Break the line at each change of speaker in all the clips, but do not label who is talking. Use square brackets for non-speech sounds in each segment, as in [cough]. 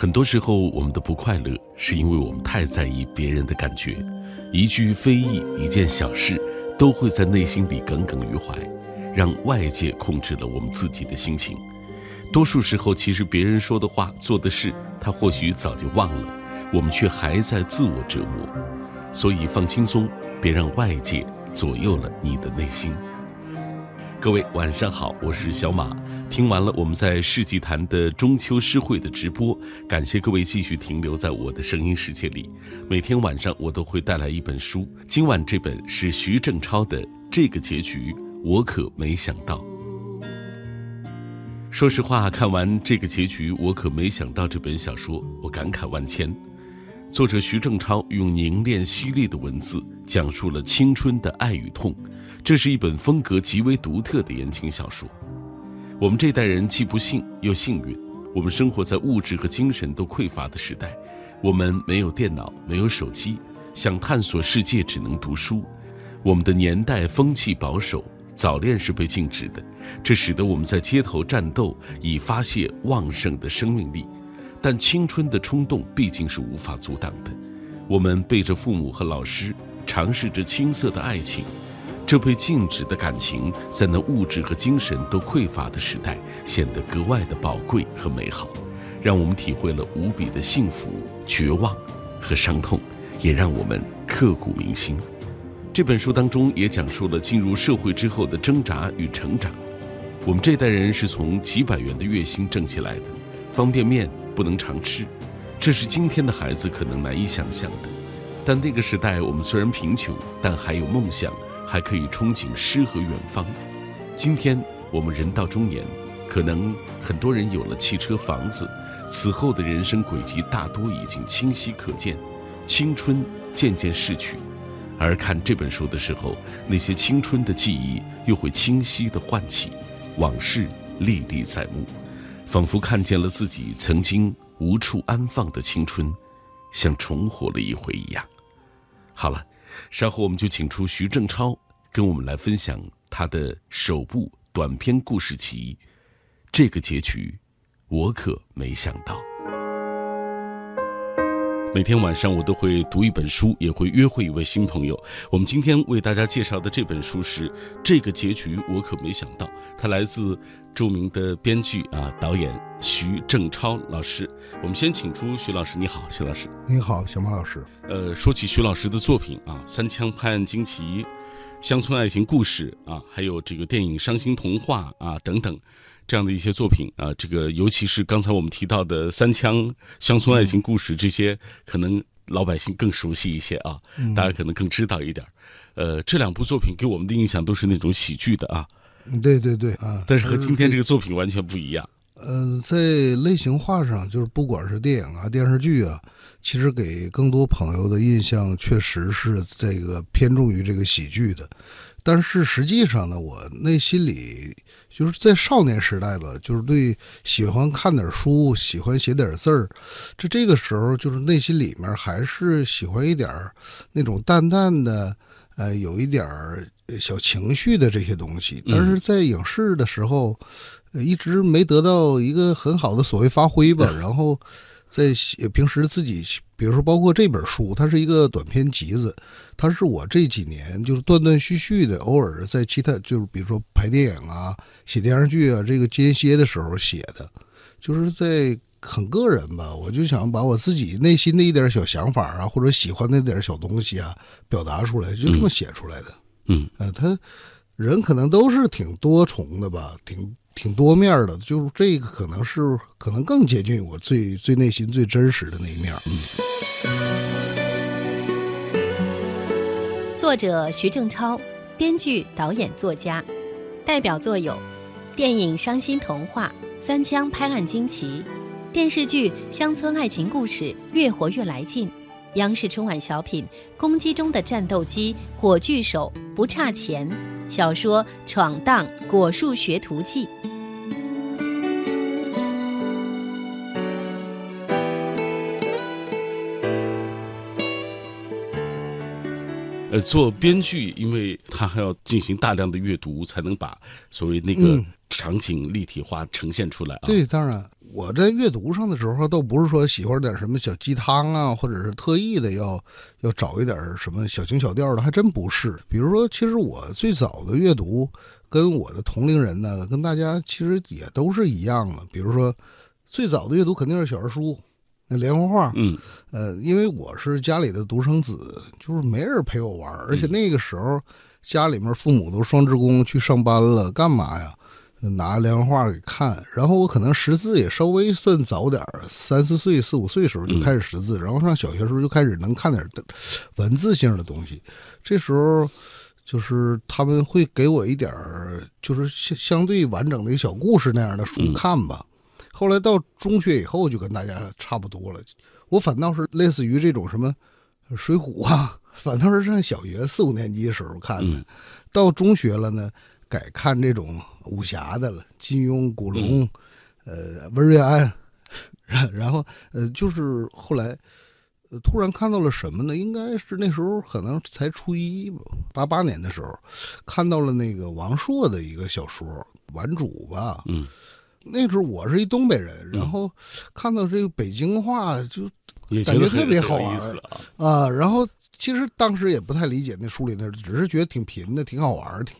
很多时候，我们的不快乐是因为我们太在意别人的感觉，一句非议、一件小事，都会在内心里耿耿于怀，让外界控制了我们自己的心情。多数时候，其实别人说的话、做的事，他或许早就忘了，我们却还在自我折磨。所以，放轻松，别让外界左右了你的内心。各位晚上好，我是小马。听完了我们在世纪坛的中秋诗会的直播，感谢各位继续停留在我的声音世界里。每天晚上我都会带来一本书，今晚这本是徐正超的《这个结局我可没想到》。说实话，看完这个结局，我可没想到这本小说，我感慨万千。作者徐正超用凝练犀利的文字，讲述了青春的爱与痛。这是一本风格极为独特的言情小说。我们这代人既不幸又幸运，我们生活在物质和精神都匮乏的时代。我们没有电脑，没有手机，想探索世界只能读书。我们的年代风气保守。早恋是被禁止的，这使得我们在街头战斗，以发泄旺盛的生命力。但青春的冲动毕竟是无法阻挡的。我们背着父母和老师，尝试着青涩的爱情。这被禁止的感情，在那物质和精神都匮乏的时代，显得格外的宝贵和美好，让我们体会了无比的幸福、绝望和伤痛，也让我们刻骨铭心。这本书当中也讲述了进入社会之后的挣扎与成长。我们这代人是从几百元的月薪挣起来的，方便面不能常吃，这是今天的孩子可能难以想象的。但那个时代，我们虽然贫穷，但还有梦想，还可以憧憬诗和远方。今天我们人到中年，可能很多人有了汽车、房子，此后的人生轨迹大多已经清晰可见，青春渐渐逝去。而看这本书的时候，那些青春的记忆又会清晰地唤起，往事历历在目，仿佛看见了自己曾经无处安放的青春，像重活了一回一样。好了，稍后我们就请出徐正超，跟我们来分享他的首部短篇故事集。这个结局，我可没想到。每天晚上我都会读一本书，也会约会一位新朋友。我们今天为大家介绍的这本书是《这个结局我可没想到》，它来自著名的编剧啊导演徐正超老师。我们先请出徐老师，你好，徐老师。
你好，小马老师。
呃，说起徐老师的作品啊，《三枪拍案惊奇》《乡村爱情故事》啊，还有这个电影《伤心童话》啊等等。这样的一些作品啊，这个尤其是刚才我们提到的《三枪乡村爱情故事》这些，可能老百姓更熟悉一些啊，大家可能更知道一点。呃，这两部作品给我们的印象都是那种喜剧的啊。
对对对啊，
但是和今天这个作品完全不一样。
呃，在类型化上，就是不管是电影啊、电视剧啊，其实给更多朋友的印象确实是这个偏重于这个喜剧的。但是实际上呢，我内心里就是在少年时代吧，就是对喜欢看点书，喜欢写点字儿，这这个时候就是内心里面还是喜欢一点儿那种淡淡的，呃，有一点儿小情绪的这些东西。但是在影视的时候，一直没得到一个很好的所谓发挥吧。然后在平时自己。比如说，包括这本书，它是一个短篇集子，它是我这几年就是断断续续的，偶尔在其他就是比如说拍电影啊、写电视剧啊这个间歇的时候写的，就是在很个人吧，我就想把我自己内心的一点小想法啊，或者喜欢那点小东西啊表达出来，就这么写出来的。
嗯，
呃，他人可能都是挺多重的吧，挺。挺多面的，就是这个可能是可能更接近我最最内心最真实的那一面。
嗯。作者徐正超，编剧、导演、作家，代表作有电影《伤心童话》《三枪拍案惊奇》，电视剧《乡村爱情故事》越活越来劲，央视春晚小品《公鸡中的战斗机》火炬手不差钱，小说《闯荡果树学徒记》。
呃，做编剧，因为他还要进行大量的阅读，才能把所谓那个场景立体化呈现出来啊。
对，当然我在阅读上的时候，倒不是说喜欢点什么小鸡汤啊，或者是特意的要要找一点什么小情小调的，还真不是。比如说，其实我最早的阅读跟我的同龄人呢，跟大家其实也都是一样的。比如说，最早的阅读肯定是小人书。那连环画，
嗯，
呃，因为我是家里的独生子，就是没人陪我玩，而且那个时候家里面父母都双职工去上班了，干嘛呀？拿连环画给看，然后我可能识字也稍微算早点儿三四岁、四五岁时候就开始识字，然后上小学时候就开始能看点文字性的东西。这时候就是他们会给我一点儿就是相相对完整的一个小故事那样的书看吧。后来到中学以后就跟大家差不多了，我反倒是类似于这种什么《水浒》啊，反倒是上小学四五年级的时候看的。到中学了呢，改看这种武侠的了，金庸、古龙，呃，温瑞安。然 [laughs] 然后呃，就是后来突然看到了什么呢？应该是那时候可能才初一吧，八八年的时候看到了那个王朔的一个小说《顽主》吧。
嗯。
那时候我是一东北人，然后看到这个北京话就感觉特别好玩啊。然后其实当时也不太理解那书里那，只是觉得挺贫的，挺好玩挺。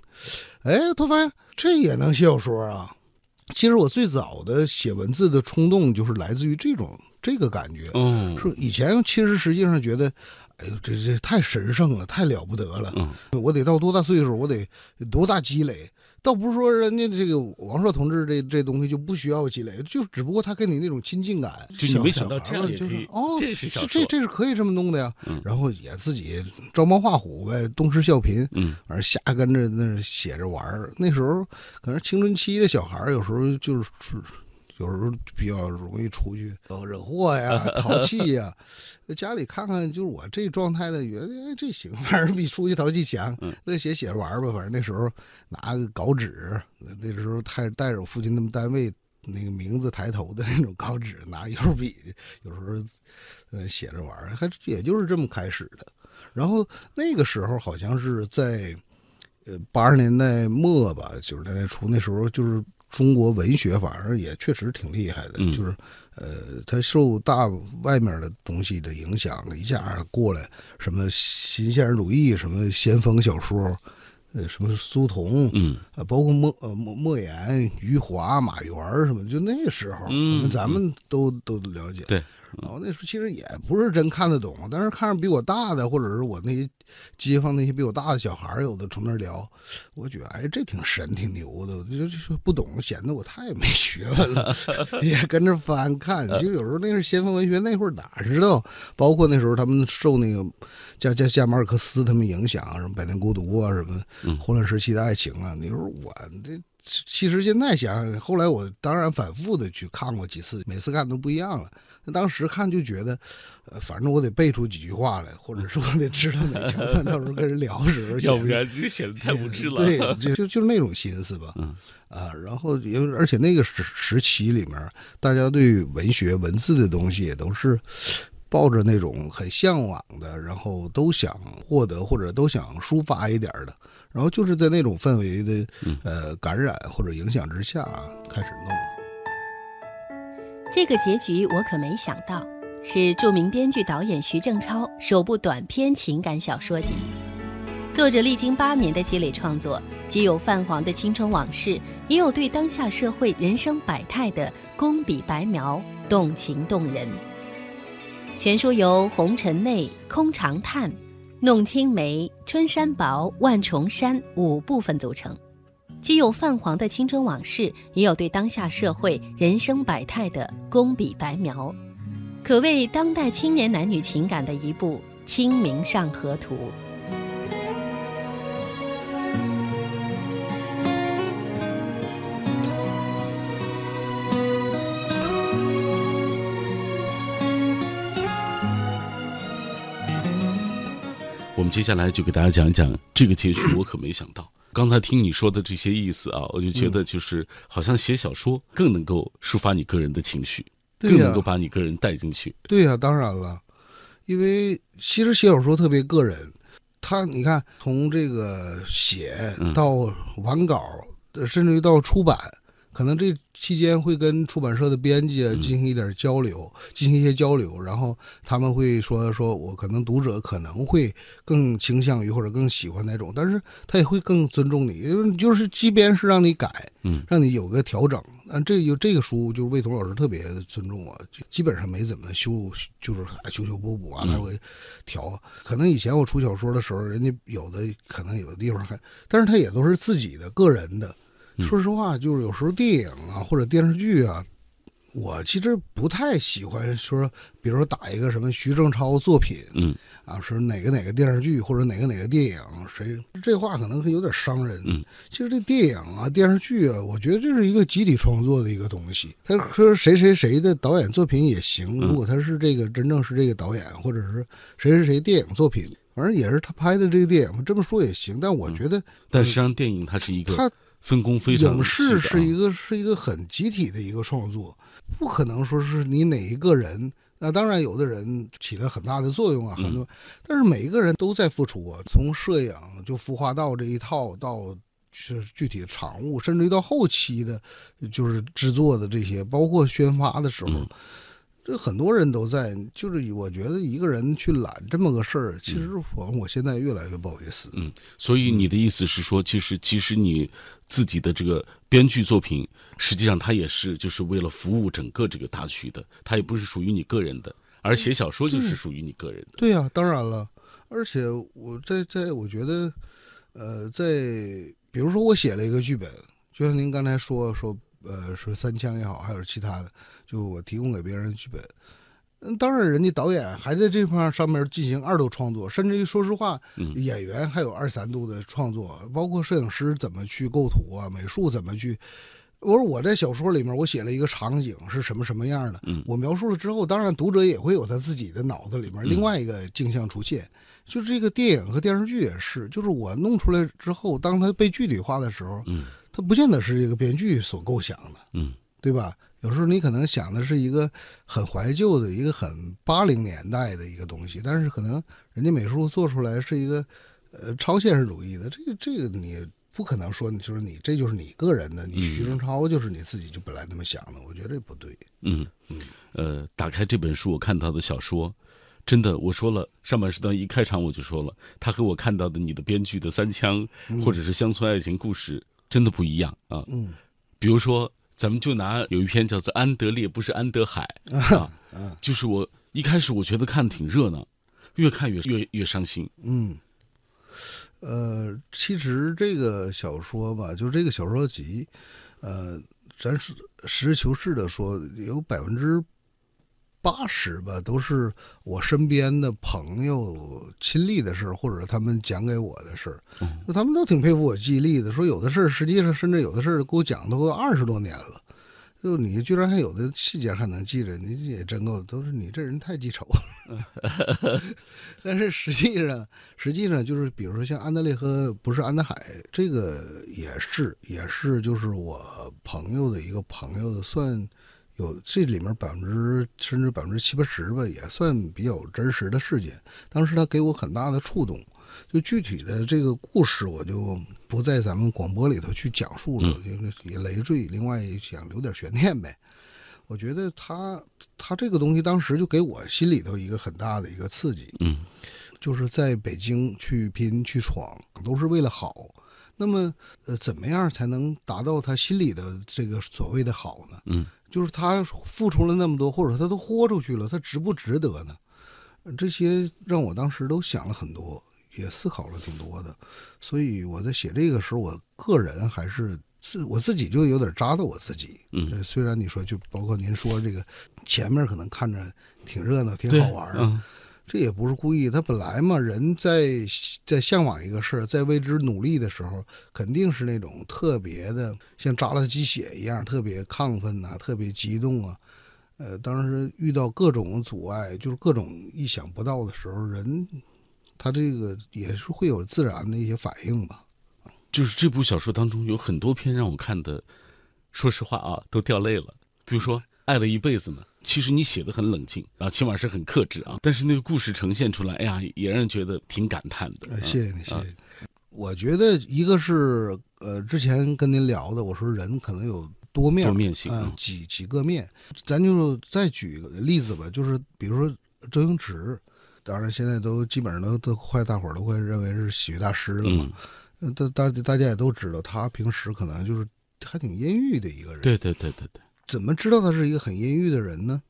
哎，突发现这也能写小说啊！其实我最早的写文字的冲动就是来自于这种这个感觉。
嗯，
说以前其实实际上觉得，哎呦，这这太神圣了，太了不得了。
嗯，
我得到多大岁数，我得多大积累。倒不是说人家这个王朔同志这这东西就不需要积累，就只不过他跟你那种亲近感。
就你没想到这样
也
可以
哦，
这是
这这是可以这么弄的呀。
嗯。
然后也自己照猫画虎呗，东施效颦。
嗯。
而瞎跟着那写着玩儿。那时候可能青春期的小孩有时候就是。有时候比较容易出去惹祸呀、[laughs] 淘气呀，在家里看看，就是我这状态的，觉得哎这行，反 [laughs] 正比出去淘气强。那写写着玩吧，反正那时候拿个稿纸，那时候带带着我父亲他们单位那个名字抬头的那种稿纸，拿油笔，[laughs] 有时候呃写着玩，还也就是这么开始的。然后那个时候好像是在呃八十年代末吧，九十年代初，那时候就是。中国文学反而也确实挺厉害的，就是，呃，他受大外面的东西的影响，一下过来，什么新现实主义，什么先锋小说，呃，什么苏童，
嗯，
啊，包括莫呃莫莫言、余华、马原什么，就那个时候，
嗯，
咱们都都了解，
对。
然后那时候其实也不是真看得懂，但是看着比我大的，或者是我那些街坊那些比我大的小孩有的从那聊，我觉得哎这挺神挺牛的，就就不懂显得我太没学问了，[laughs] 也跟着翻看。就有时候那是先锋文学，那会儿哪知道？包括那时候他们受那个加加加马尔克斯他们影响，什么《百年孤独》啊，什么《混乱时期的爱情》啊。那时候我这其实现在想想，后来我当然反复的去看过几次，每次看都不一样了。那当时看就觉得，呃，反正我得背出几句话来，或者说我得知道哪句话，[laughs] 到时候跟人聊时候，
要不然就显得太无知了。[laughs]
对，就就就那种心思吧。
嗯
啊，然后因为而且那个时时期里面，大家对文学文字的东西也都是抱着那种很向往的，然后都想获得或者都想抒发一点的，然后就是在那种氛围的呃感染或者影响之下开始弄。
这个结局我可没想到，是著名编剧导演徐正超首部短篇情感小说集。作者历经八年的积累创作，既有泛黄的青春往事，也有对当下社会人生百态的工笔白描，动情动人。全书由红尘内、空长叹、弄青梅、春山薄、万重山五部分组成。既有泛黄的青春往事，也有对当下社会人生百态的工笔白描，可谓当代青年男女情感的一部《清明上河图》。
我们接下来就给大家讲一讲这个结局，[coughs] 我可没想到。刚才听你说的这些意思啊，我就觉得就是好像写小说更能够抒发你个人的情绪，更能够把你个人带进去。
对呀，当然了，因为其实写小说特别个人，他你看从这个写到完稿，甚至于到出版，可能这期间会跟出版社的编辑啊进行一点交流，进行一些交流，然后他们会说说我可能读者可能会更倾向于或者更喜欢哪种，但是他也会更尊重你，因为就是即便是让你改，
嗯，
让你有个调整，但，这有这个书就是魏彤老师特别尊重我，就基本上没怎么修，就是修修补补啊，来回调。可能以前我出小说的时候，人家有的可能有的地方还，但是他也都是自己的个人的。说实话，就是有时候电影啊或者电视剧啊，我其实不太喜欢说，比如说打一个什么徐正超作品，
嗯，
啊，是哪个哪个电视剧或者哪个哪个电影，谁这话可能有点伤人。
嗯，
其实这电影啊电视剧啊，我觉得这是一个集体创作的一个东西。他说谁谁谁的导演作品也行，如果他是这个真正是这个导演，或者是谁谁谁电影作品，反正也是他拍的这个电影，这么说也行。但我觉得，
但实际上电影它是一个
他。
分工非常
影视是一个是一个很集体的一个创作，不可能说是你哪一个人。那当然，有的人起了很大的作用啊，很多，但是每一个人都在付出啊。从摄影就孵化到这一套，到是具体的场务，甚至于到后期的，就是制作的这些，包括宣发的时候。这很多人都在，就是我觉得一个人去揽这么个事儿，其实反正我现在越来越不好意思。
嗯，所以你的意思是说，其实其实你自己的这个编剧作品，实际上它也是就是为了服务整个这个大区的，它也不是属于你个人的。而写小说就是属于你个人的。
对呀，当然了。而且我在在我觉得，呃，在比如说我写了一个剧本，就像您刚才说说。呃，说三枪也好，还有其他的，就我提供给别人的剧本。嗯，当然，人家导演还在这块上面进行二度创作，甚至于说实话，演员还有二三度的创作，包括摄影师怎么去构图啊，美术怎么去。我说我在小说里面，我写了一个场景是什么什么样的，我描述了之后，当然读者也会有他自己的脑子里面另外一个镜像出现。就这个电影和电视剧也是，就是我弄出来之后，当它被具体化的时候，
嗯。
它不见得是这个编剧所构想的，
嗯，
对吧？有时候你可能想的是一个很怀旧的一个很八零年代的一个东西，但是可能人家美术做出来是一个呃超现实主义的，这个这个你不可能说，就是你这就是你个人的，你徐正超就是你自己就本来那么想的，我觉得这不对。
嗯嗯，呃，打开这本书我看到的小说，真的我说了上半时段一开场我就说了，他和我看到的你的编剧的三枪或者是乡村爱情故事。真的不一样啊！
嗯，
比如说，咱们就拿有一篇叫做《安德烈》，不是安德海啊，就是我一开始我觉得看挺热闹，越看越越越伤心。
嗯，呃，其实这个小说吧，就这个小说集，呃，咱实事求是的说，有百分之。八十吧，都是我身边的朋友亲历的事儿，或者他们讲给我的事儿。那他们都挺佩服我记忆力的，说有的事儿实际上甚至有的事儿给我讲都二十多年了，就你居然还有的细节还能记着，你也真够，都是你这人太记仇了。但是实际上，实际上就是比如说像安德烈和不是安德海，这个也是也是就是我朋友的一个朋友的算。有这里面百分之甚至百分之七八十吧，也算比较真实的事件。当时他给我很大的触动，就具体的这个故事我就不在咱们广播里头去讲述了，也累赘。另外想留点悬念呗。我觉得他他这个东西当时就给我心里头一个很大的一个刺激。
嗯，
就是在北京去拼去闯，都是为了好。那么呃，怎么样才能达到他心里的这个所谓的好呢？
嗯。
就是他付出了那么多，或者他都豁出去了，他值不值得呢？这些让我当时都想了很多，也思考了挺多的。所以我在写这个时候，我个人还是自我自己就有点扎到我自己。
嗯，
虽然你说就包括您说这个前面可能看着挺热闹、挺好玩的。这也不是故意，他本来嘛，人在在向往一个事儿，在为之努力的时候，肯定是那种特别的，像扎了鸡血一样，特别亢奋呐，特别激动啊。呃，当时遇到各种阻碍，就是各种意想不到的时候，人他这个也是会有自然的一些反应吧。
就是这部小说当中有很多篇让我看的，说实话啊，都掉泪了。比如说《爱了一辈子》呢。其实你写的很冷静啊，起码是很克制啊。但是那个故事呈现出来，哎呀，也让人觉得挺感叹的。
谢谢你，谢谢你。我觉得一个是呃，之前跟您聊的，我说人可能有多面
多面性
几几个面。咱就再举个例子吧，就是比如说周星驰，当然现在都基本上都都快大伙儿都会认为是喜剧大师了嘛。大大大家也都知道，他平时可能就是还挺阴郁的一个人。
对对对对对，
怎么知道他是一个很阴郁的人呢？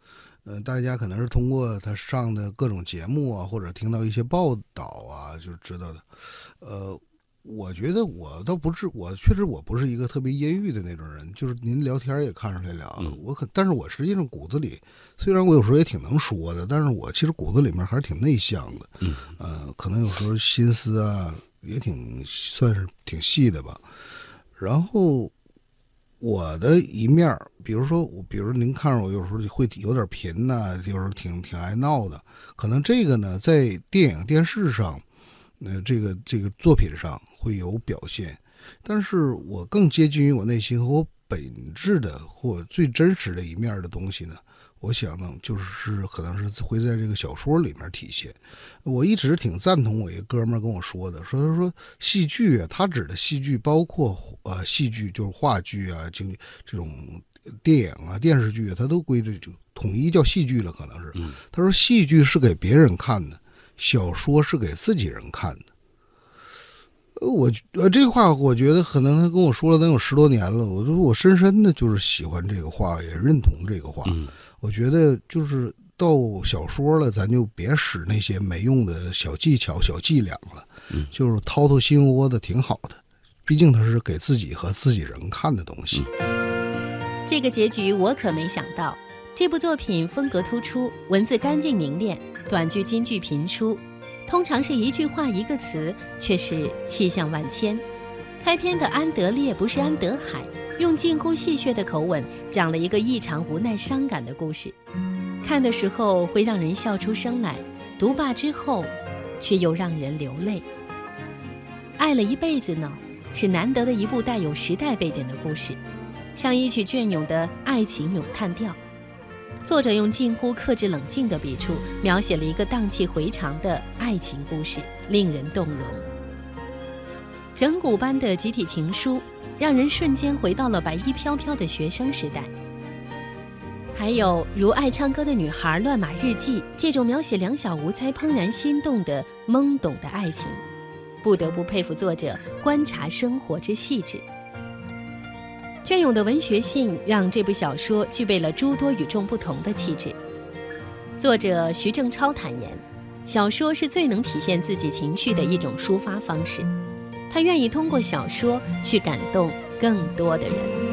呃，大家可能是通过他上的各种节目啊，或者听到一些报道啊，就知道的。呃，我觉得我倒不是，我确实我不是一个特别阴郁的那种人，就是您聊天也看出来了，
嗯
我可，但是我实际上骨子里，虽然我有时候也挺能说的，但是我其实骨子里面还是挺内向的。
嗯，
呃，可能有时候心思啊也挺算是挺细的吧。然后我的一面，比如说我，比如您看着我有时候会有点贫呐、有时候挺挺爱闹的，可能这个呢，在电影电视上，呃，这个这个作品上会有表现，但是我更接近于我内心和我本质的或最真实的一面的东西呢，我想呢，就是可能是会在这个小说里面体现。我一直挺赞同我一哥们儿跟我说的，说他说戏剧啊，他指的戏剧包括呃戏剧就是话剧啊、京这种电影啊、电视剧啊，他都归这就统一叫戏剧了，可能是。
嗯
他说戏剧是给别人看的，小说是给自己人看的。呃我呃，这话我觉得可能他跟我说了能有十多年了。我就我深深的就是喜欢这个话，也认同这个话。
嗯
我觉得就是到小说了，咱就别使那些没用的小技巧、小伎俩了，
嗯
就是掏掏心窝子挺好的。毕竟它是给自己和自己人看的东西。
这个结局我可没想到。这部作品风格突出，文字干净凝练，短句金句频出，通常是一句话一个词，却是气象万千。开篇的安德烈不是安德海，用近乎戏谑的口吻讲了一个异常无奈、伤感的故事。看的时候会让人笑出声来，读罢之后，却又让人流泪。爱了一辈子呢，是难得的一部带有时代背景的故事。像一曲隽永的爱情咏叹调。作者用近乎克制冷静的笔触，描写了一个荡气回肠的爱情故事，令人动容。整蛊般的集体情书，让人瞬间回到了白衣飘飘的学生时代。还有如《爱唱歌的女孩》《乱码日记》这种描写两小无猜、怦然心动的懵懂的爱情，不得不佩服作者观察生活之细致。隽永的文学性让这部小说具备了诸多与众不同的气质。作者徐正超坦言，小说是最能体现自己情绪的一种抒发方式，他愿意通过小说去感动更多的人。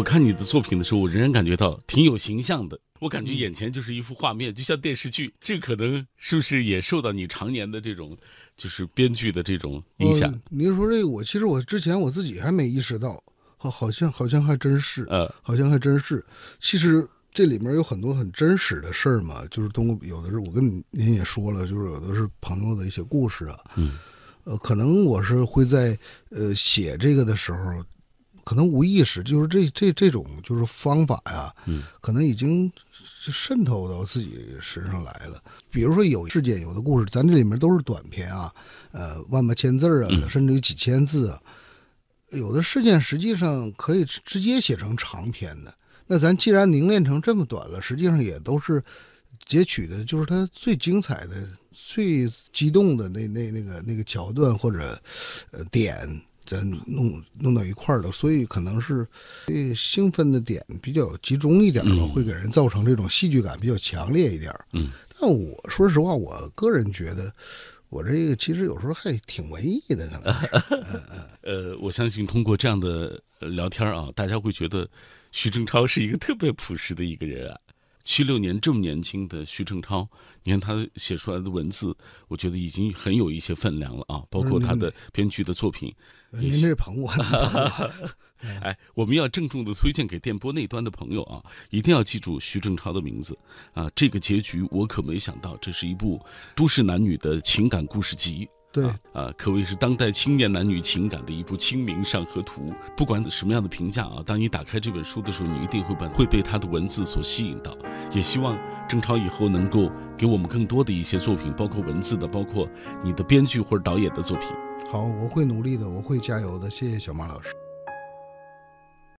我看你的作品的时候，我仍然感觉到挺有形象的。我感觉眼前就是一幅画面，就像电视剧。这可能是不是也受到你常年的这种，就是编剧的这种影响？
呃您说这个，我其实我之前我自己还没意识到，好，好像好像还真是，
呃，
好像还真是。其实这里面有很多很真实的事儿嘛，就是通过有的是我跟您您也说了，就是有的是朋友的一些故事啊。
嗯。
呃，可能我是会在呃写这个的时候，可能无意识，就是这这这种就是方法呀，
嗯，
可能已经渗透到自己身上来了。比如说有事件、有的故事，咱这里面都是短篇啊，呃，万八千字啊，
嗯
甚至于几千字啊。有的事件实际上可以直直接写成长篇的。那咱既然凝练成这么短了，实际上也都是截取的，就是它最精彩的、最激动的那那那个那个桥段或者呃点，咱弄弄到一块儿了。所以可能是这兴奋的点比较集中一点吧，
嗯
会给人造成这种戏剧感比较强烈一点。
嗯，
但我说实话，我个人觉得。我这个其实有时候还挺文艺的，可 [laughs] 能。
呃，我相信通过这样的呃聊天啊，大家会觉得徐正超是一个特别朴实的一个人啊。七六年这么年轻的徐正超，你看他写出来的文字，我觉得已经很有一些分量了啊，包括他的编剧的作品。
您这捧我，[laughs]
哎，我们要郑重的推荐给电波那端的朋友啊，一定要记住徐正超的名字啊！这个结局我可没想到，这是一部都市男女的情感故事集
对
啊，可谓是当代青年男女情感的一部《清明上河图》。不管什么样的评价啊，当你打开这本书的时候，你一定会被会被他的文字所吸引到。也希望郑超以后能够给我们更多的一些作品，包括文字的，包括你的编剧或者导演的作品。
好，我会努力的，我会加油的。谢谢小马老师。